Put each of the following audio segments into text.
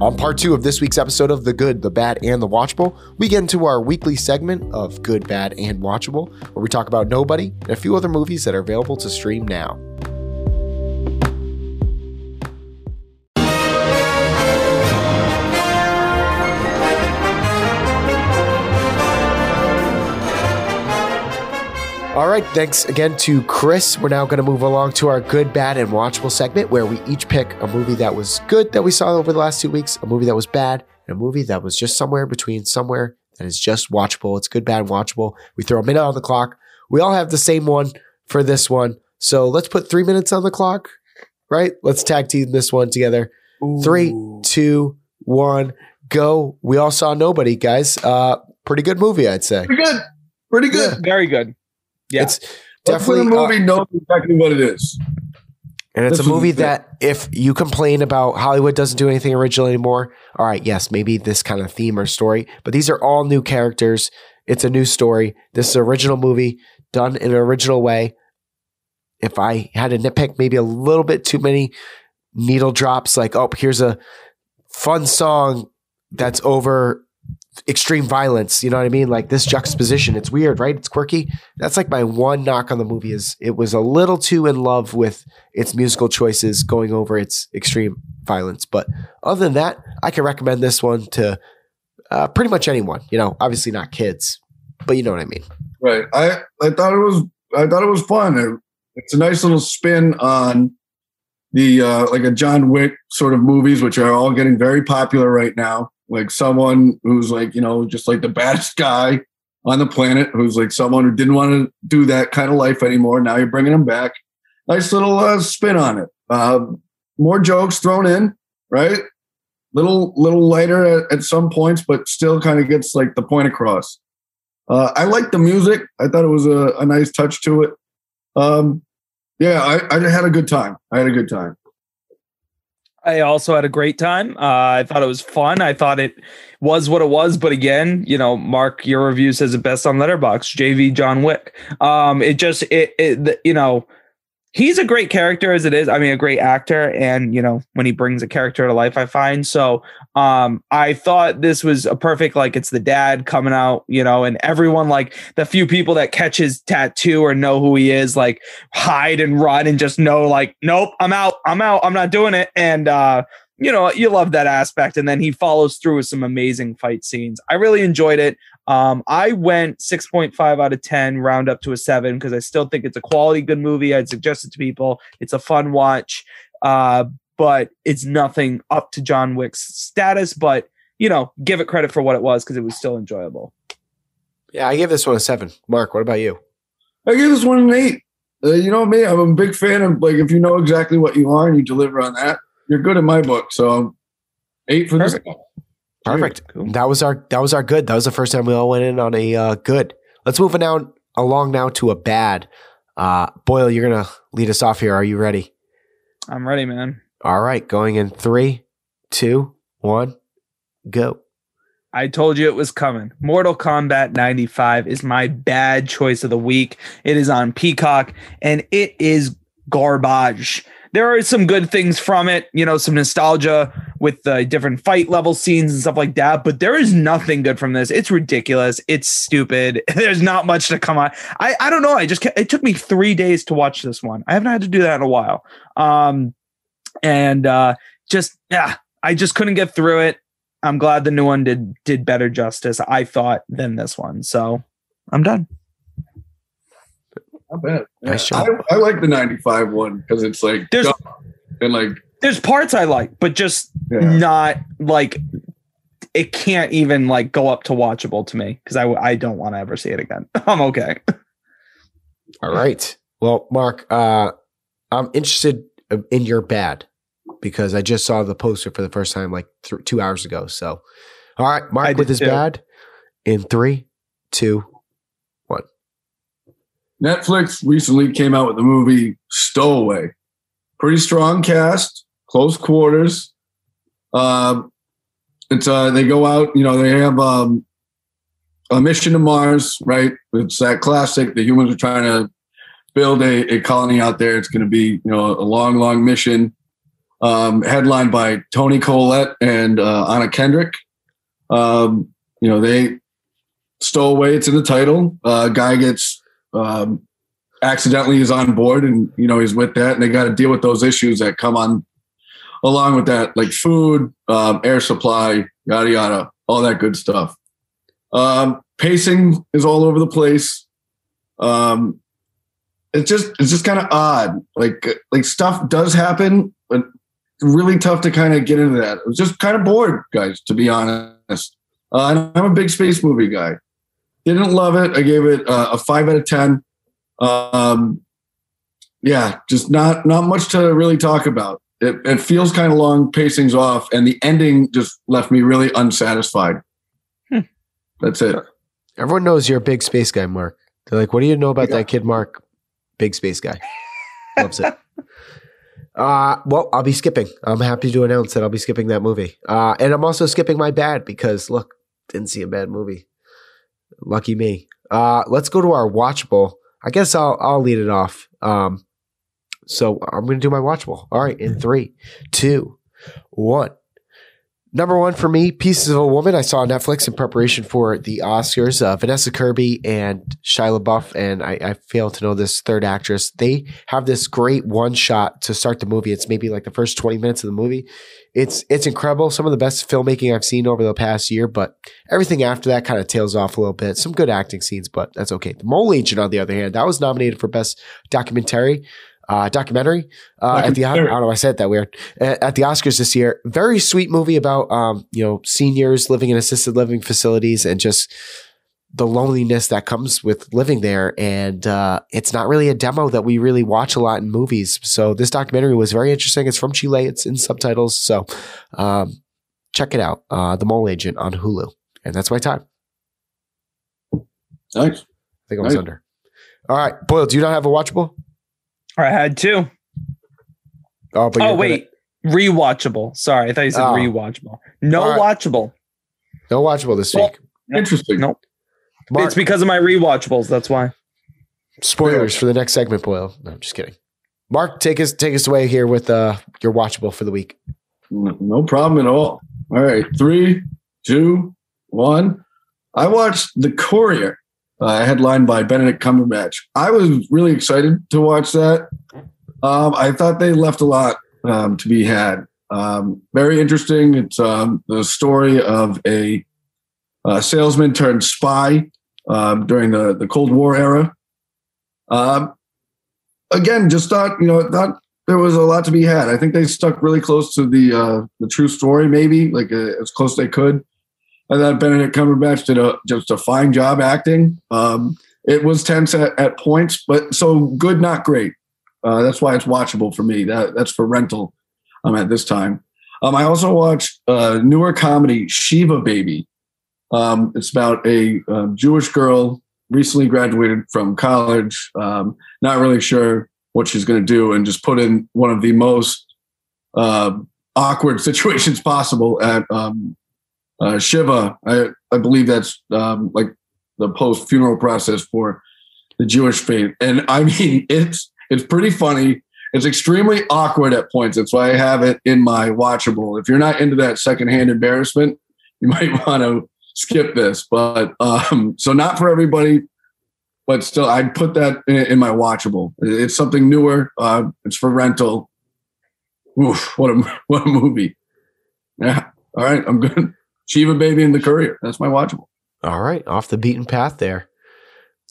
On part two of this week's episode of The Good, The Bad, and The Watchable, we get into our weekly segment of Good, Bad, and Watchable, where we talk about Nobody and a few other movies that are available to stream now. All right, thanks again to Chris. We're now going to move along to our good, bad, and watchable segment where we each pick a movie that was good that we saw over the last two weeks, a movie that was bad, and a movie that was just somewhere between somewhere that is just watchable. It's good, bad, and watchable. We throw a minute on the clock. We all have the same one for this one. So let's put three minutes on the clock, right? Let's tag team this one together. Ooh. Three, two, one, go. We all saw Nobody, guys. Uh, pretty good movie, I'd say. Pretty good. Pretty good. Very good. Yeah. It's Definitely definitely the uh, movie knows exactly what it is. And it's This a movie that if you complain about Hollywood doesn't do anything original anymore, all right, yes, maybe this kind of theme or story, but these are all new characters. It's a new story. This is an original movie done in an original way. If I had to nitpick, maybe a little bit too many needle drops, like, oh, here's a fun song that's over extreme violence. You know what I mean? Like this juxtaposition. It's weird, right? It's quirky. That's like my one knock on the movie is it was a little too in love with its musical choices going over its extreme violence. But other than that, I can recommend this one to uh, pretty much anyone. You know, obviously not kids, but you know what I mean. Right. I, I thought it was I thought it was fun. It- it's a nice little spin on the uh, like a John Wick sort of movies, which are all getting very popular right now. Like someone who's like, you know, just like the baddest guy on the planet, who's like someone who didn't want to do that kind of life anymore. Now you're bringing him back. Nice little uh, spin on it. Uh, more jokes thrown in, right? Little little lighter at, at some points, but still kind of gets like the point across. Uh, I like the music. I thought it was a, a nice touch to it. Um, yeah, I, I had a good time. I had a good time. I also had a great time. Uh, I thought it was fun. I thought it was what it was. But again, you know, Mark, your review says it best on Letterboxd. JV John Wick. Um, it just it, it you know he's a great character as it is. I mean, a great actor, and you know when he brings a character to life, I find so. Um, I thought this was a perfect like it's the dad coming out, you know, and everyone like the few people that catch his tattoo or know who he is, like hide and run and just know like, nope, I'm out, I'm out, I'm not doing it, and uh you know, you love that aspect. And then he follows through with some amazing fight scenes. I really enjoyed it. Um, I went 6.5 out of 10, round up to a seven, because I still think it's a quality, good movie. I'd suggest it to people. It's a fun watch, uh, but it's nothing up to John Wick's status. But, you know, give it credit for what it was because it was still enjoyable. Yeah, I gave this one a seven. Mark, what about you? I give this one an eight. Uh, you know me, I'm a big fan of like if you know exactly what you are and you deliver on that, you're good in my book. So eight for this. Perfect. one. Perfect. Cool. That was our that was our good. That was the first time we all went in on a uh, good. Let's move now along now to a bad. Uh, Boyle, you're gonna lead us off here. Are you ready? I'm ready, man. All right, going in three, two, one, go. I told you it was coming. Mortal Kombat 95 is my bad choice of the week. It is on Peacock and it is garbage. There are some good things from it, you know, some nostalgia with the different fight level scenes and stuff like that, but there is nothing good from this. It's ridiculous. It's stupid. There's not much to come on. I, I don't know. I just, it took me three days to watch this one. I haven't had to do that in a while. Um, and uh, just, yeah, I just couldn't get through it. I'm glad the new one did did better justice, I thought, than this one. So I'm done. Not bad. Yeah. Nice I, job. I like the 95 one because it's like There's- dumb and like There's parts I like, but just yeah. not like it can't even like go up to watchable to me because I I don't want to ever see it again. I'm okay. All right. Well, Mark, uh, I'm interested in your bad because I just saw the poster for the first time like th- two hours ago. So, all right, Mark did with his too. bad in three, two, one. Netflix recently came out with the movie Stowaway. Pretty strong cast, close quarters. Um, it's uh, they go out, you know, they have um, a mission to Mars, right? It's that classic. The humans are trying to build a, a colony out there. It's going to be, you know, a long, long mission. um, headlined by Toni Collette and uh, Anna Kendrick. Um, you know, they stole away. It's in the title. Uh, guy gets um, accidentally is on board, and you know he's with that, and they got to deal with those issues that come on along with that, like food, um, air supply, yada yada, all that good stuff. Um, pacing is all over the place. Um, it's just it's just kind of odd. Like like stuff does happen, but really tough to kind of get into that. I was just kind of bored, guys, to be honest. Uh, I'm a big space movie guy. Didn't love it. I gave it uh, a five out of ten. Um, yeah, just not not much to really talk about. It, it feels kind of long, pacing's off, and the ending just left me really unsatisfied. Hmm. That's it. Everyone knows you're a big space guy, Mark. They're like, "What do you know about yeah. that kid, Mark? Big space guy, loves it." Uh, well, I'll be skipping. I'm happy to announce that I'll be skipping that movie. Uh, and I'm also skipping my bad because look, didn't see a bad movie. Lucky me. Uh, let's go to our watchable. I guess I'll I'll lead it off. Um, so I'm going to do my watchable. All right, in three, two, one. Number one for me, Pieces of a Woman. I saw on Netflix in preparation for the Oscars. Uh, Vanessa Kirby and Shia LaBeouf, and I, I fail to know this third actress. They have this great one shot to start the movie. It's maybe like the first 20 minutes of the movie. It's it's incredible. Some of the best filmmaking I've seen over the past year, but everything after that kind of tails off a little bit. Some good acting scenes, but that's okay. The Mole Agent, on the other hand, that was nominated for Best Documentary uh, documentary uh, at the I don't know I said that weird at the Oscars this year. Very sweet movie about um, you know seniors living in assisted living facilities and just the loneliness that comes with living there. And uh, it's not really a demo that we really watch a lot in movies. So this documentary was very interesting. It's from Chile. It's in subtitles. So um, check it out. Uh, the Mole Agent on Hulu, and that's my time. Thanks. I think I was nice. under. All right, Boyle. Do you not have a watchable? I had two. Oh, oh wait, gonna... rewatchable. Sorry, I thought you said oh. rewatchable. No right. watchable. No watchable this well, week. Interesting. Nope. Mark. It's because of my rewatchables. That's why. Spoilers for the next segment, Boyle. No, I'm just kidding. Mark, take us take us away here with uh, your watchable for the week. No problem at all. All right, three, two, one. I watched The Courier uh, headlined by Benedict Cumberbatch. I was really excited to watch that. Um, I thought they left a lot um, to be had. Um, very interesting. It's um, the story of a, a, salesman turned spy um, during the, the Cold War era. Um, again, just thought you know thought there was a lot to be had. I think they stuck really close to the uh, the true story, maybe like uh, as close as they could. I thought Benedict Cumberbatch did a just a fine job acting. Um, it was tense at, at, points, but so good, not great. Uh, that's why it's watchable for me. That that's for rental. Um, at this time. Um, I also watched a newer comedy, Shiva Baby. Um, it's about a, Jewish girl recently graduated from college, um, not really sure what she's going to do, and just put in one of the most uh, awkward situations possible at um, uh, Shiva, I, I believe that's um, like the post funeral process for the Jewish faith. And I mean, it's it's pretty funny. It's extremely awkward at points. That's why I have it in my watchable. If you're not into that secondhand embarrassment, you might want to skip this. But um, so not for everybody, but still, I'd put that in, in my watchable. It's something newer. Uh, it's for rental. Oof, what a what a movie! Yeah. All right, I'm good. Shiva Baby and the Courier. That's my watchable. All right, off the beaten path there.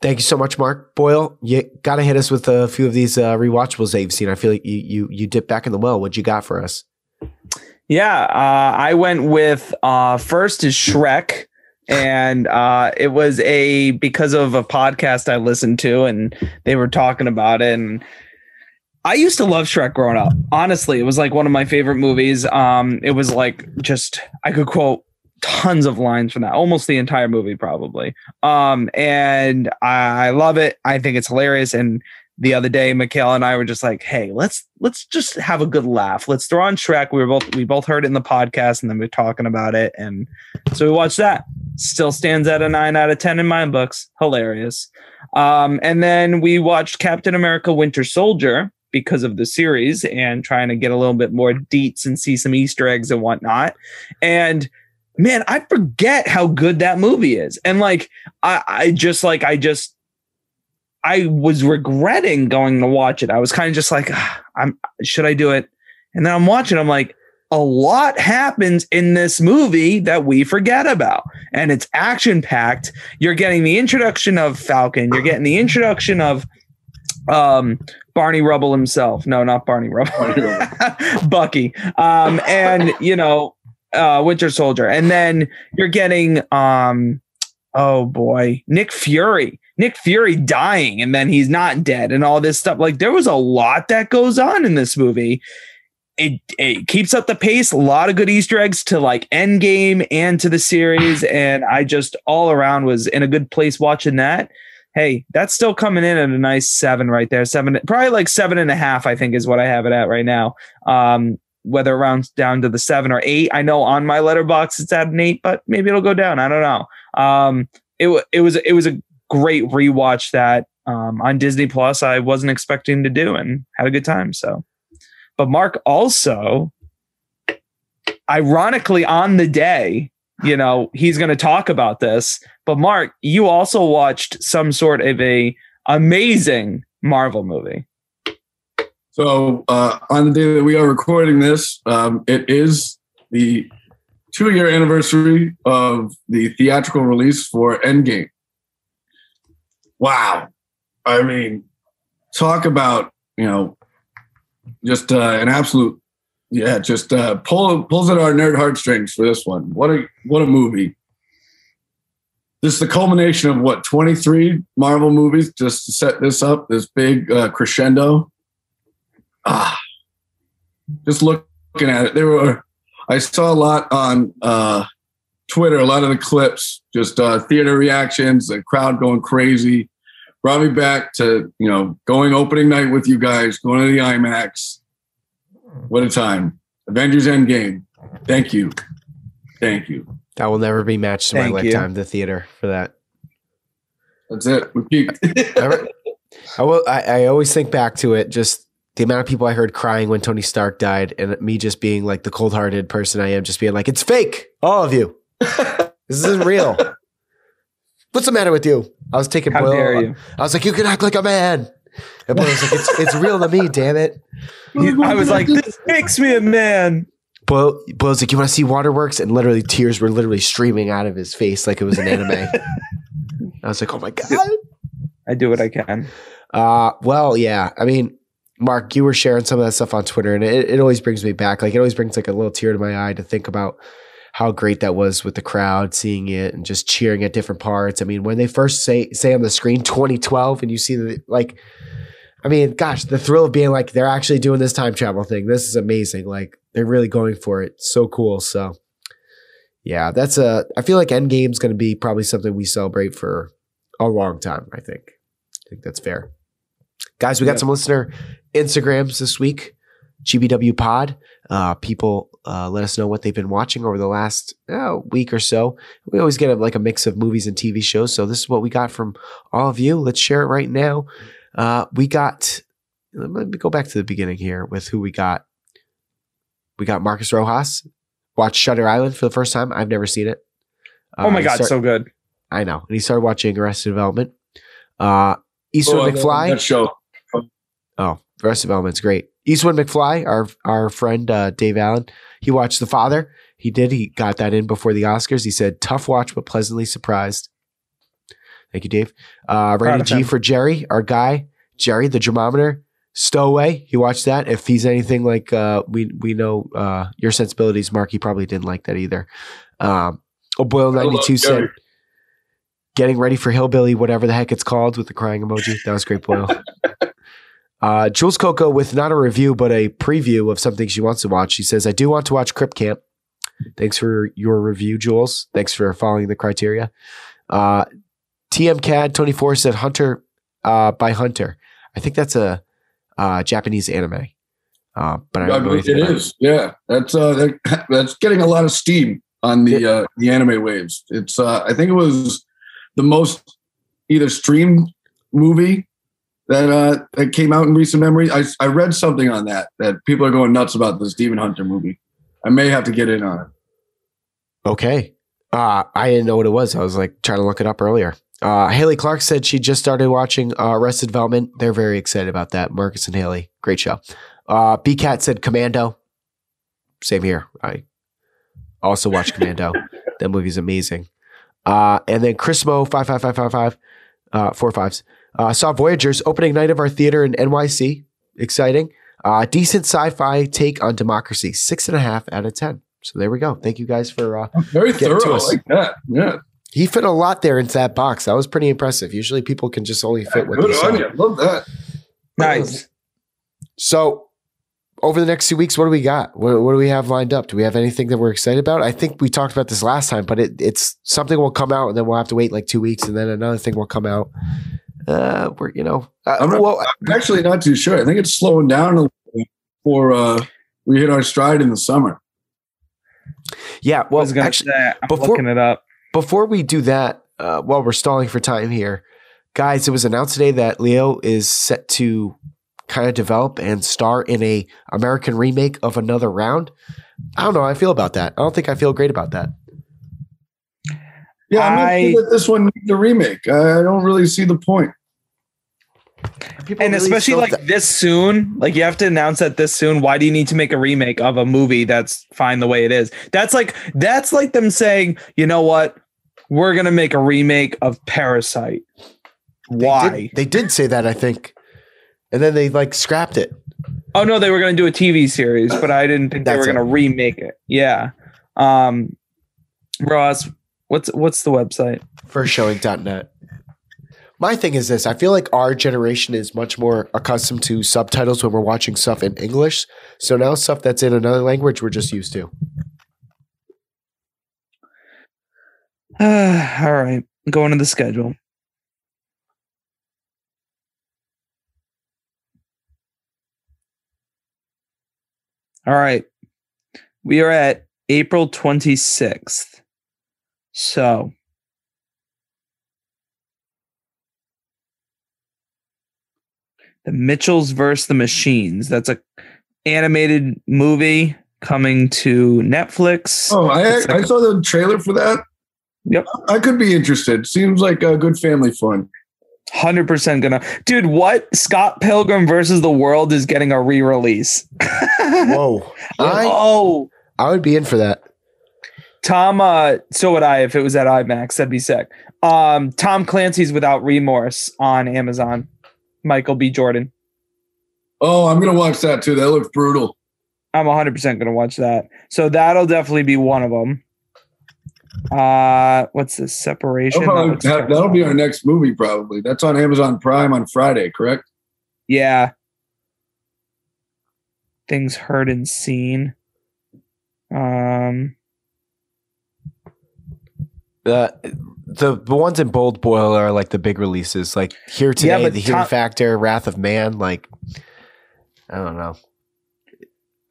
Thank you so much, Mark Boyle. You got to hit us with a few of these uh, rewatchables that you've seen. I feel like you you you dip back in the well. What you got for us? Yeah, uh, I went with uh, first is Shrek, and uh, it was a because of a podcast I listened to, and they were talking about it, and I used to love Shrek growing up. Honestly, it was like one of my favorite movies. Um, it was like just I could quote tons of lines from that, almost the entire movie, probably. Um, and I, I love it. I think it's hilarious. And the other day, Mikhail and I were just like, "Hey, let's let's just have a good laugh. Let's throw on Shrek." We were both we both heard it in the podcast, and then we are talking about it, and so we watched that. Still stands at a nine out of ten in my books. Hilarious. Um, and then we watched Captain America: Winter Soldier because of the series and trying to get a little bit more deets and see some Easter eggs and whatnot. And man, I forget how good that movie is. And like, I, I just like, I just, I was regretting going to watch it. I was kind of just like, ah, I'm, should I do it? And then I'm watching, I'm like, a lot happens in this movie that we forget about. And it's action packed. You're getting the introduction of Falcon, you're getting the introduction of um Barney Rubble himself. No, not Barney Rubble. Barney Rubble. Bucky. Um and you know, uh Winter Soldier. And then you're getting um oh boy, Nick Fury. Nick Fury dying and then he's not dead and all this stuff. Like there was a lot that goes on in this movie it, it keeps up the pace. A lot of good Easter eggs to like Endgame and to the series, and I just all around was in a good place watching that. Hey, that's still coming in at a nice seven right there. Seven, probably like seven and a half. I think is what I have it at right now. Um, whether it rounds down to the seven or eight, I know on my Letterboxd it's at an eight, but maybe it'll go down. I don't know. Um, it it was it was a great rewatch that um, on Disney Plus I wasn't expecting to do and had a good time. So. But Mark also, ironically, on the day, you know, he's going to talk about this. But Mark, you also watched some sort of a amazing Marvel movie. So uh, on the day that we are recording this, um, it is the two-year anniversary of the theatrical release for Endgame. Wow, I mean, talk about you know just uh, an absolute yeah just uh, pull pulls at our nerd heartstrings for this one. What a what a movie. This is the culmination of what 23 marvel movies just to set this up this big uh, crescendo ah just looking at it there were i saw a lot on uh, twitter a lot of the clips just uh, theater reactions the crowd going crazy brought me back to you know going opening night with you guys, going to the IMAX. What a time! Avengers Endgame. Thank you, thank you. That will never be matched in my lifetime. The theater for that. That's it. We peaked. I will. I, I always think back to it. Just the amount of people I heard crying when Tony Stark died, and me just being like the cold-hearted person I am, just being like, "It's fake, all of you. this isn't real." What's the matter with you? I was taking How Boyle. dare you? I was like, you can act like a man. And Boyle was like, it's, it's real to me, damn it. I was like, this makes me a man. Boyle, Boyle's like, you want to see Waterworks? And literally tears were literally streaming out of his face like it was an anime. I was like, oh my God. I do what I can. Uh, well, yeah. I mean, Mark, you were sharing some of that stuff on Twitter, and it, it always brings me back. Like, it always brings like a little tear to my eye to think about – how great that was with the crowd seeing it and just cheering at different parts. I mean, when they first say say on the screen 2012 and you see the like I mean, gosh, the thrill of being like they're actually doing this time travel thing. This is amazing. Like they're really going for it. So cool. So yeah, that's a I feel like Endgame's going to be probably something we celebrate for a long time, I think. I think that's fair. Guys, we got yeah. some listener Instagrams this week. GBW Pod. Uh, people uh, let us know what they've been watching over the last uh, week or so. We always get a, like a mix of movies and TV shows. So this is what we got from all of you. Let's share it right now. Uh, we got. Let me go back to the beginning here with who we got. We got Marcus Rojas. Watched Shutter Island for the first time. I've never seen it. oh my god, start, so good! I know. And he started watching Arrested Development. Uh, Eastwood oh, McFly. That show. Oh, rest Arrested Development's great. Eastwood McFly, our our friend uh, Dave Allen, he watched The Father. He did. He got that in before the Oscars. He said, "Tough watch, but pleasantly surprised." Thank you, Dave. Uh, Randy G for Jerry, our guy, Jerry, the Germometer. Stowaway, he watched that. If he's anything like uh, we we know uh, your sensibilities, Mark, he probably didn't like that either. Um, O'Boyle ninety two said, "Getting ready for Hillbilly, whatever the heck it's called, with the crying emoji." That was great, Boyle. Uh, Jules Coco with not a review, but a preview of something she wants to watch. She says, I do want to watch Crip Camp. Thanks for your review, Jules. Thanks for following the criteria. Uh, TMCAD24 said Hunter uh, by Hunter. I think that's a uh, Japanese anime. Uh, but I don't know it is. It. Yeah, that's uh, that, that's getting a lot of steam on the uh, the anime waves. It's uh, I think it was the most either streamed movie that uh, that came out in recent memory. I I read something on that that people are going nuts about this Demon Hunter movie. I may have to get in on it. Okay. Uh, I didn't know what it was. I was like trying to look it up earlier. Uh, Haley Clark said she just started watching uh, Arrested Development. They're very excited about that. Marcus and Haley, great show. Uh, B Cat said Commando. Same here. I also watched Commando. that movie's amazing. Uh, and then Chrismo five five five five five uh, four fives uh, saw Voyagers opening night of our theater in NYC. Exciting. Uh, decent sci-fi take on democracy. Six and a half out of ten. So there we go. Thank you guys for uh, Very Get to thorough. I us. like that. Yeah. he fit a lot there into that box. That was pretty impressive. Usually people can just only fit what Good they on saw. you. Love that. Nice. So over the next two weeks, what do we got? What, what do we have lined up? Do we have anything that we're excited about? I think we talked about this last time, but it, it's something will come out and then we'll have to wait like two weeks and then another thing will come out. Uh, we're, you know, uh, I'm not- well, I'm actually not too sure. I think it's slowing down a little bit before uh, we hit our stride in the summer. yeah, I well, was gonna actually, say, I'm before- looking it up. before we do that, uh, while we're stalling for time here, guys, it was announced today that Leo is set to kind of develop and star in a American remake of Another Round. I don't know how I feel about that. I don't think I feel great about that. Yeah, I'm not I- sure that this one needs a remake. I I don't really see the point. People and really especially like th- this soon like you have to announce that this soon why do you need to make a remake of a movie that's fine the way it is? That's like that's like them saying you know what? We're gonna make a remake of parasite. They why? did, they did say that I think, and then they like scrapped it. oh no they were gonna do a tv series but i didn't think they That's were gonna remake it. Yeah. Um ross what's what's the website firstshowing.net. My thing is this I feel like our generation is much more accustomed to subtitles when we're watching stuff in English. So now stuff that's in another language we're just used to. all right going to the schedule all right we are at april 26th so the mitchells versus the machines that's a animated movie coming to netflix Oh, I like I saw the trailer for that. Yep. I could be interested. Seems like a good family fun. Hundred percent gonna, dude. What Scott Pilgrim versus the World is getting a re-release. Whoa. I, oh, I would be in for that. Tom. Uh, so would I if it was at IMAX. That'd be sick. Um, Tom Clancy's Without Remorse on Amazon. Michael B. Jordan. Oh, I'm gonna watch that too. That looks brutal. I'm 100 percent gonna watch that. So that'll definitely be one of them. Uh, what's this separation? That'll, that, that'll be our next movie, probably. That's on Amazon Prime on Friday, correct? Yeah. Things heard and seen. Um. Uh, the the ones in bold Boyle are like the big releases, like here today, but the Human Tom- Factor, Wrath of Man. Like, I don't know.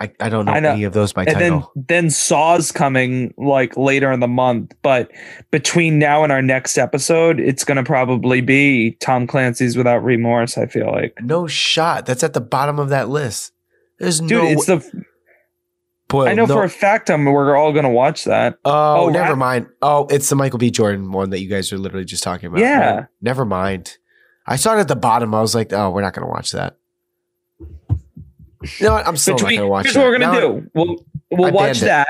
I, I don't know, I know. any of those by and then title. then Saw's coming like later in the month, but between now and our next episode, it's gonna probably be Tom Clancy's Without Remorse. I feel like, no shot. That's at the bottom of that list. There's dude, no. it's the Boyle, I know no- for a fact I'm we're all gonna watch that. Oh, Oh, never Wrath- mind. Oh, it's the Michael B. Jordan one that you guys are literally just talking about. Yeah. Never mind. I saw it at the bottom. I was like, oh, we're not going to watch that. What? I'm still not going to watch here's that. what we're gonna Now- do. We'll we'll I watch banned it. that.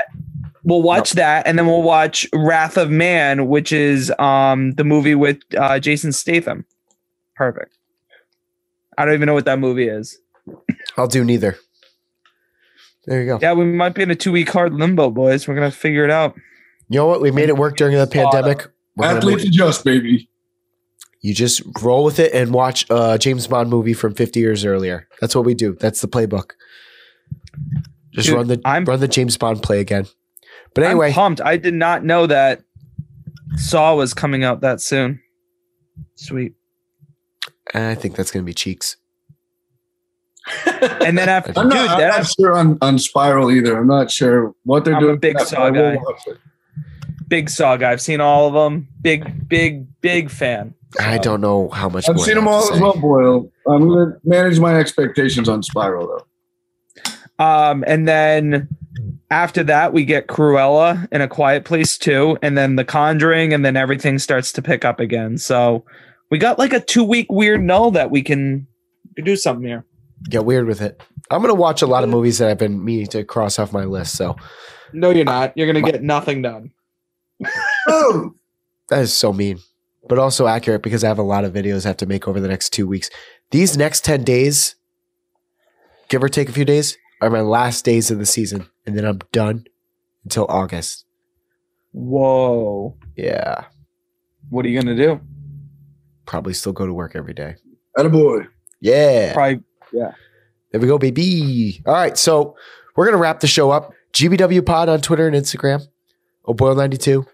We'll watch that, and then we'll watch Wrath of Man, which is um the movie with uh, Jason Statham. Perfect. I don't even know what that movie is. I'll do neither. There you go. Yeah, we might be in a two week hard limbo, boys. We're gonna figure it out. You know what? We made it work during the pandemic. We're Athletes adjust, baby. you just roll with it and watch a James Bond movie from 50 years earlier. That's what we do. That's the playbook. Just Dude, run the I'm- run the James Bond play again. But I'm anyway, pumped. I did not know that Saw was coming out that soon. Sweet. I think that's going to be cheeks. And then after, I'm dude, not, I'm not sure on, on Spiral either. I'm not sure what they're I'm a doing. big that, Saw but I will guy. watch it. big Saw guy. I've seen all of them. Big, big, big fan. I don't know how much. I've more seen them all as well, Boyle. I'm gonna manage my expectations on Spiral though. Um, and then after that, we get Cruella in a quiet place too, and then The Conjuring, and then everything starts to pick up again. So we got like a two week weird null that we can do something here. Get weird with it. I'm gonna watch a lot of movies that I've been meaning to cross off my list. So No, you're not. You're gonna get nothing done. That is so mean, but also accurate because I have a lot of videos I have to make over the next two weeks. These next ten days, give or take a few days, are my last days of the season, and then I'm done until August. Whoa. Yeah, What are you gonna do? probably still go to work every day. boy. Yeah. Probably. There we go, baby. All right, so we're gonna wrap the show up. GBW Pod on Twitter and Instagram. O'Boyle92,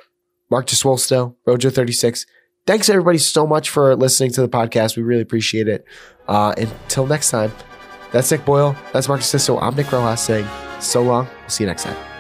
Mark DeSwollsto, Rojo36. Thanks everybody so much for listening to the podcast. We really appreciate it. Uh, until next time, that's Nick Boyle. That's Mark DeSisto. I'm Nick Rojas saying so long. We'll see you next time.